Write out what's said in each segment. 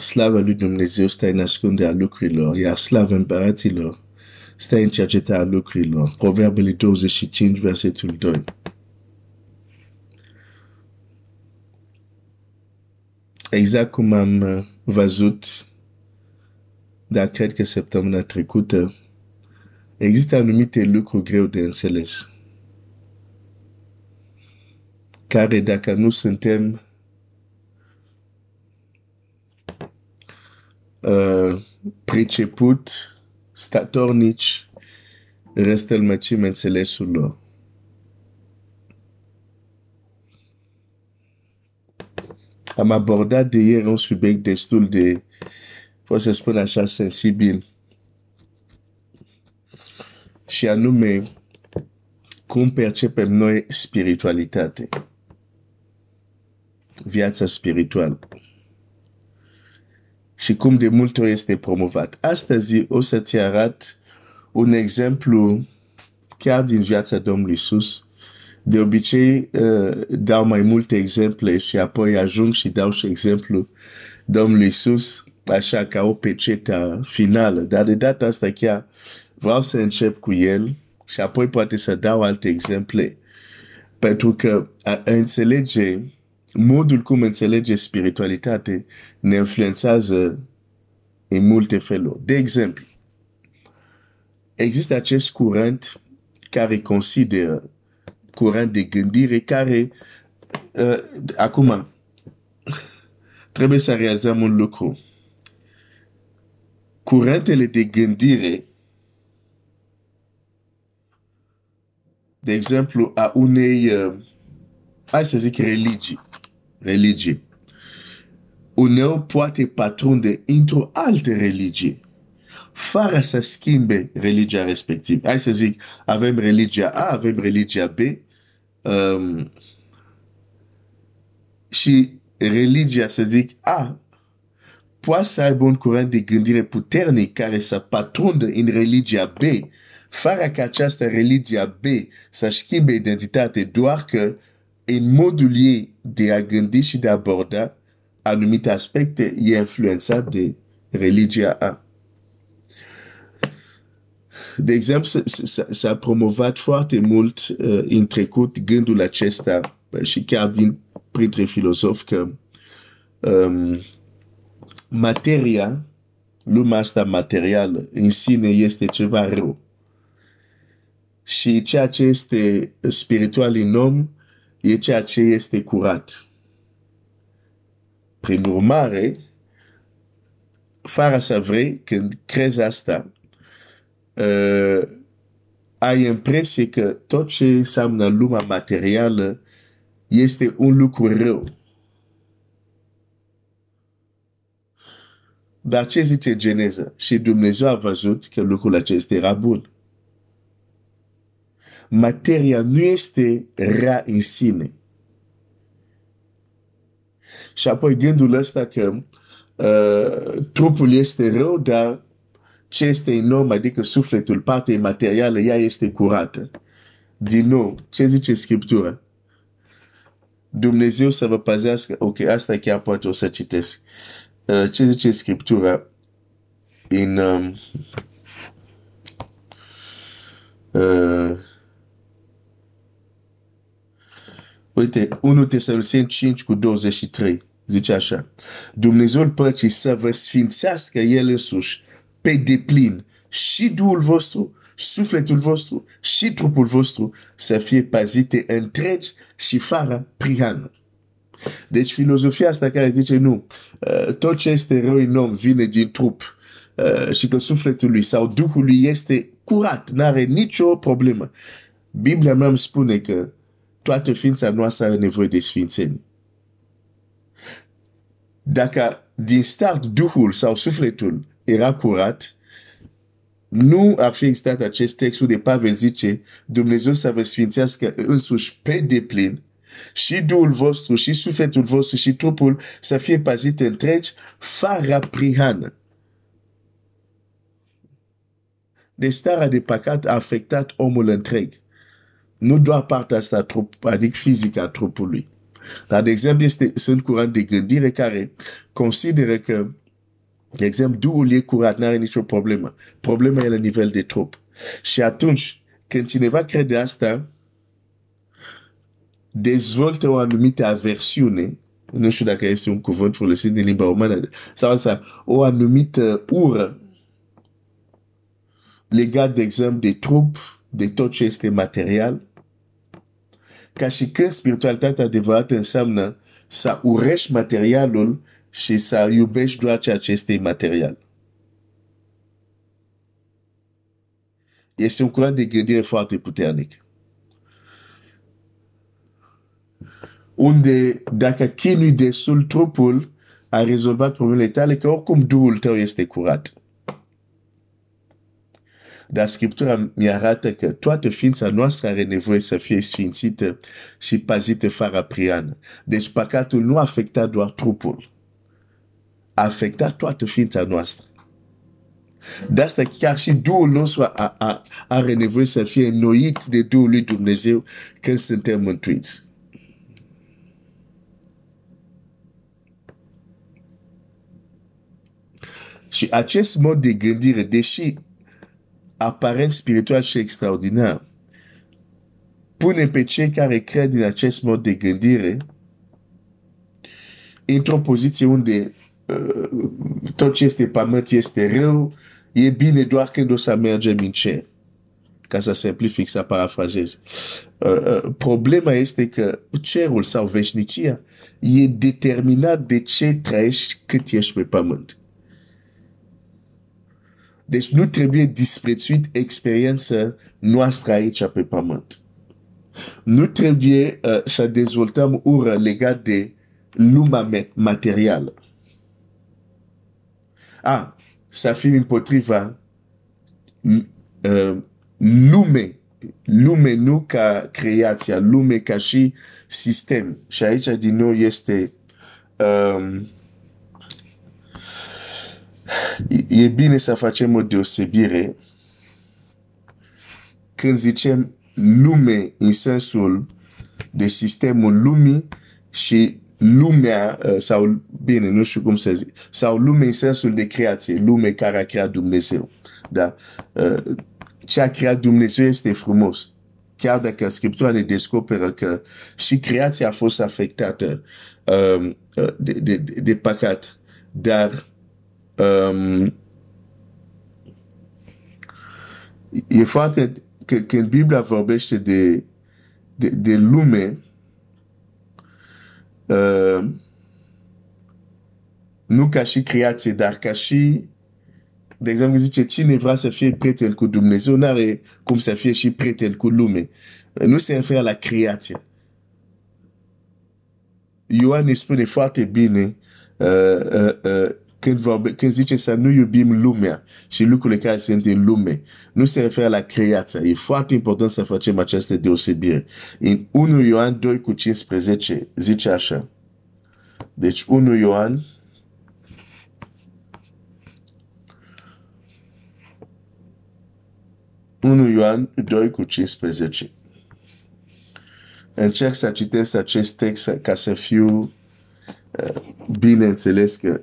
slava lui Dumnezeu stă în ascunde a lucrurilor, iar slava împăraților stă în cerceta a lucrurilor. Proverbele 25, versetul 2. Exact cum am uh, văzut, dar cred că săptămâna trecută, există anumite lucruri greu de înțeles, care dacă nu suntem uh, priceput, statornici, răstălmăcim înțelesul lor. Am abordat de ieri un subiect destul de, pot să spun așa, sensibil. Și anume, cum percepem noi spiritualitate. Viața spirituală. Și cum de multe ori este promovat. Astăzi o să-ți arăt un exemplu chiar din viața Domnului Isus de obicei uh, dau mai multe exemple și apoi ajung și dau și exemplu Domnului Isus, așa ca o pecetă finală. Dar de data asta chiar vreau să încep cu el și apoi poate să dau alte exemple. Pentru că a înțelege modul cum înțelege spiritualitate ne influențează în multe feluri. De exemplu, există acest curent care consideră curent de gândire care, uh, acum, trebuie să realizăm un lucru. Curentele de gândire, de exemplu, a unei, uh, hai să zic, religii, religie, uneori poate patrunde într-o altă religie fără să schimbe religia respectivă. Hai să zic, avem religia A, avem religia B, um, și religia, să zic, a, poate să aibă un curent de gândire puternic care să patrundă în religia B, fără ca această religia B să schimbe identitate, doar că în modul ei de a gândi și de a aborda anumite aspecte e influențat de religia A. De exemplu, s-a promovat foarte mult uh, în trecut gândul acesta și chiar din printre filozofi că um, materia, lumea asta materială în sine este ceva rău. Și ceea ce este spiritual în om e ceea ce este curat. Prin urmare, fără să vrei, când crezi asta, uh, ai impresie că tot ce înseamnă lumea materială este un lucru rău. Dar ce zice Geneza? Și Dumnezeu a văzut că lucrul acesta era bun. Materia nu este rea în sine. Și apoi gândul ăsta că uh, trupul este rău, dar ce este enorm, adică sufletul, partea materială, ea este curată. Din nou, ce zice Scriptura? Dumnezeu să vă păzească. Ok, asta chiar poate o să citesc. Uh, ce zice Scriptura? În... Um, uh, uite, 1 Tesaloniceni 5 cu 23. Zice așa. Dumnezeul păcii să vă sfințească El însuși pe deplin și Duhul vostru, sufletul vostru și trupul vostru să fie pazite întregi și fără prihană. Deci filozofia asta care zice nu, uh, tot ce este rău în om vine din trup uh, și că sufletul lui sau Duhul lui este curat, nu are nicio problemă. Biblia mea îmi spune că toată ființa noastră are nevoie de sfințenie. Dacă din start Duhul sau sufletul era curat, nu ar fi existat acest text unde Pavel zice Dumnezeu să vă sfințească însuși pe deplin și Duhul vostru și sufletul vostru și trupul să fie pazite întregi fără prihană. De starea de păcat a afectat omul întreg. Nu doar partea asta, trup, adică fizică a trupului. Dar, de exemplu, este, sunt curant de gândire care consideră că De exemplu, Duhul e curat, n-are nicio problemă. Problema e la nivel de trup. Și atunci, când cineva crede asta, dezvoltă o anumită aversiune, nu știu dacă este un cuvânt folosit din limba umană, sau asta, o anumită ură legat, de exemplu, de trup, de tot ce este material, ca și când spiritualitatea adevărată înseamnă să urești materialul și să iubești doar ceea ce este imaterial. Este un curent de gândire foarte puternic. Unde dacă chinui destul trupul, a rezolvat problemele tale, că oricum Duhul tău este curat. Dar Scriptura mi arată că toată ființa noastră are nevoie să fie sfințită și pazită fără priană. Deci păcatul nu afecta doar trupul, a afectat toată ființa noastră. De asta chiar și Duhul nostru a, a, are nevoie să fie înnoit de Duhul lui Dumnezeu când suntem mântuiți. Și acest mod de gândire, deși aparent spiritual și extraordinar, pune pe cei care cred în acest mod de gândire într-o poziție unde uh, tot ce este pământ este rău, e bine doar când o să mergem în cer. Ca să simplific, să parafrazez. Uh, uh, problema este că cerul sau veșnicia e determinat de ce trăiești cât ești pe pământ. Deci nu trebuie disprețuit experiența noastră aici pe pământ. Nu trebuie uh, să dezvoltăm ură legat de lumea materială. Ah, să fim împotriva uh, lume, lume nu ca creația, lume ca și sistem. Și aici din nou este um, e bine să facem o deosebire când zicem lume în sensul de sistemul lumii și lumea, uh, sau bine, nu știu cum să zic, sau lume în sensul de creație, lume care a creat Dumnezeu. Da? Uh, ce a creat Dumnezeu este frumos. Chiar dacă Scriptura ne descoperă că și creația a fost afectată um, uh, de, de, de, de păcat, dar um, e foarte, că, când Biblia vorbește de, de, de lume, uh, nu ca și creație, dar ca și, de exemplu, zice, cine vrea să fie prieten cu Dumnezeu, nu are cum să fie și prieten cu lume. Nu se referă la creație. Ioan ne spune foarte bine uh, uh, uh, când, vorbe, când zice să nu iubim lumea și lucrurile care sunt în lume, nu se referă la creația. E foarte important să facem această deosebire. În 1 Ioan 2 cu 15 zice așa. Deci 1 Ioan Unu Ioan 2 cu 15. Încerc să citesc acest text ca să fiu bineînțeles că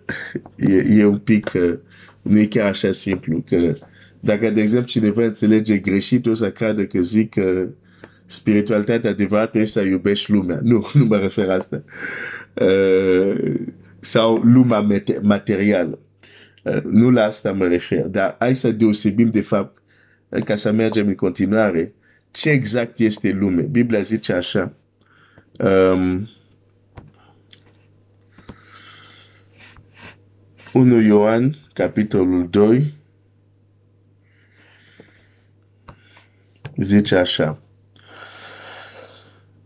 e, e un pic, uh, nu e chiar așa simplu, că dacă, de exemplu, cineva înțelege greșit, o să cadă că zic că spiritualitatea adevărată este să iubești lumea. Nu, nu mă refer asta. Uh, sau lumea materială. Uh, nu la asta mă refer. Dar hai să deosebim, de fapt, ca să mergem în continuare, ce exact este lume. Biblia zice așa. Um, 1 Ioan, capitolul 2, zice așa.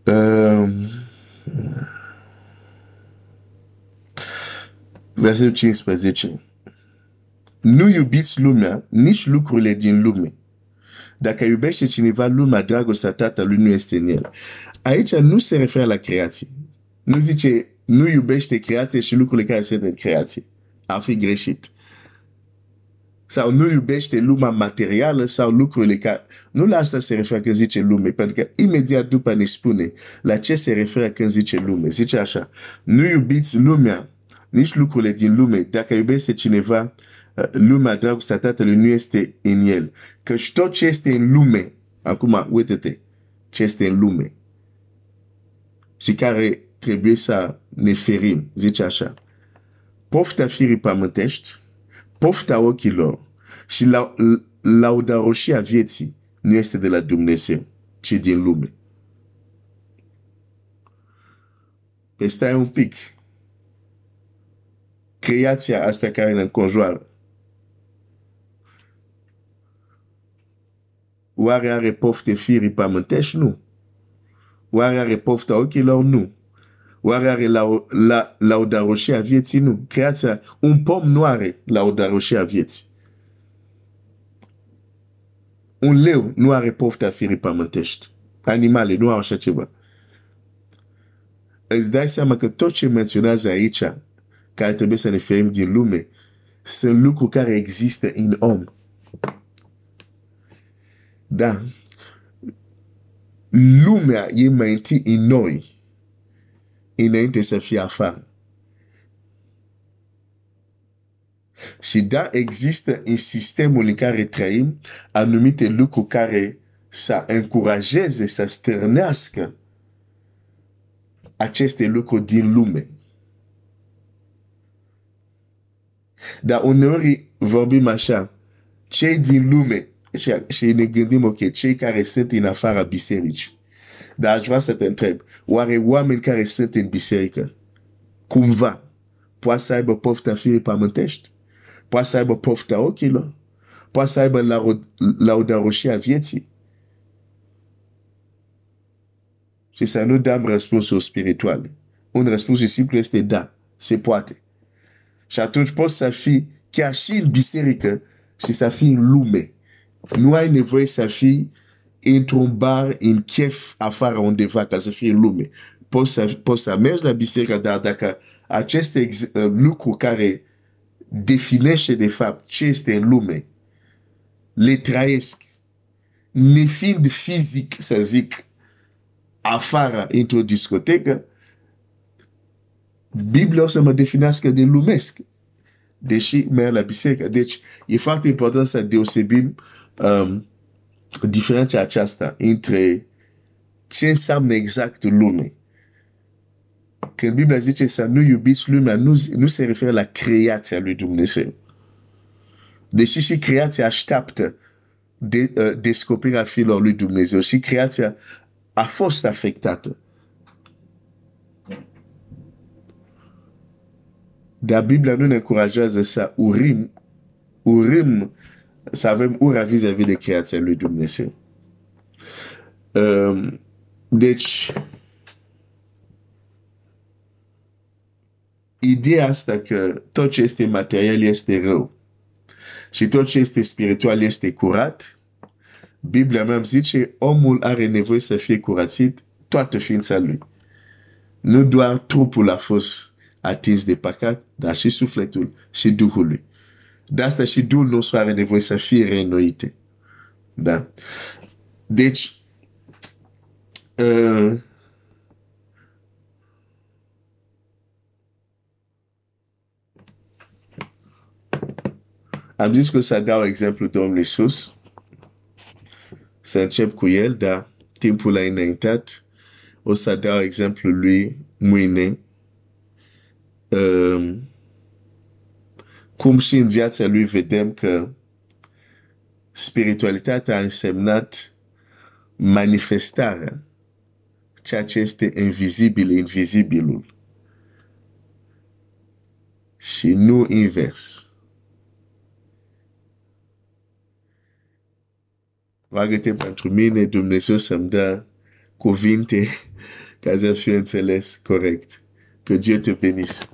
Um, versetul 15. Nu iubiți lumea, nici lucrurile din lume. Dacă iubește cineva lumea, dragostea tatălui nu este în el. Aici nu se referă la creație. Nu zice, nu iubește creație și lucrurile care sunt în creație ar fi greșit. Sau nu iubește lumea materială sau lucrurile care... Nu la asta se referă când zice lume, pentru că imediat după ne spune la ce se referă când zice lume. Zice așa, nu iubiți lumea, nici lucrurile din lume. Dacă iubește cineva, uh, lumea, dragostea Tatălui nu este în el. Căci tot ce este în lume, acum, uite-te, ce este în lume și care trebuie să ne ferim, zice așa. Pofta firii pământești, pofta ochilor și la, laudaroșia vieții nu este de la Dumnezeu, ci din lume. Păi stai un pic. Creația asta care ne înconjoară. Oare are pofte firii pământești? Nu. Oare are pofta ochilor? Nu. Oare are la, la, laudaroșia vieții? Nu. Creația, un pom nu are laudaroșia vieții. Un leu nu are pofta firii pământești. Animale nu au așa ceva. Îți dai seama că tot ce menționează aici, care trebuie să ne ferim din lume, sunt lucruri care există în om. Da. Lumea e mai întâi în noi, înainte să fie afară. Și da, există în sistemul în care trăim anumite lucruri care să încurajeze, să stârnească aceste lucruri din lume. Dar uneori vorbim așa, cei din lume, și, și ne gândim, ok, cei care sunt în afara bisericii. Dar aș vrea să te întreb, oare oameni care sunt în biserică, cumva, poate să aibă pofta firii pământești? Poate să aibă pofta ochilor? Poate să aibă laudaroșia vieții? Și să nu dăm răspunsuri spirituale. Un răspuns simplu este da, se poate. Și atunci poți să fii chiar și în biserică și să fii în lume. Nu ai nevoie să fii într-un bar, în chef, afară undeva, ca să fii în lume. Poți să, poți să mergi la biserică, dar dacă aceste uh, lucruri care definește de fapt ce este în lume, le trăiesc, nefiind fizic, să zic, afară într-o discotecă, Biblia o să mă definească de lumesc, deși merg la biserică. Deci e foarte important să deosebim um, diferența aceasta între ce înseamnă exact lume. Când Biblia zice să nu iubiți lumea, nu, nu se referă la creația lui Dumnezeu. Deși și creația așteaptă de, uh, descoperirea fiilor lui Dumnezeu și creația a fost afectată. Dar Biblia nu ne încurajează să urim, urim, să avem ura vis-a-vis de creația lui Dumnezeu. Um, deci, ideea asta că tot ce este material este rău și tot ce este spiritual este curat, Biblia mea zice, omul are nevoie să fie curățit toată ființa lui. Nu doar trupul a fost atins de păcat, dar și sufletul și Duhul lui. De asta și Duhul nostru are nevoie să fie reînnoite. Da? Deci, uh, am zis că să dau exemplu Domnului Iisus să încep cu el, dar timpul a înaintat. O să dau exemplu lui mâine. Um, cum și în viața lui vedem că spiritualitatea a însemnat manifestarea ceea ce este invizibil, invizibilul. Și nu invers. Roagă-te pentru mine, Dumnezeu să-mi dă cuvinte ca să fiu înțeles corect. Que Dieu te bénisse.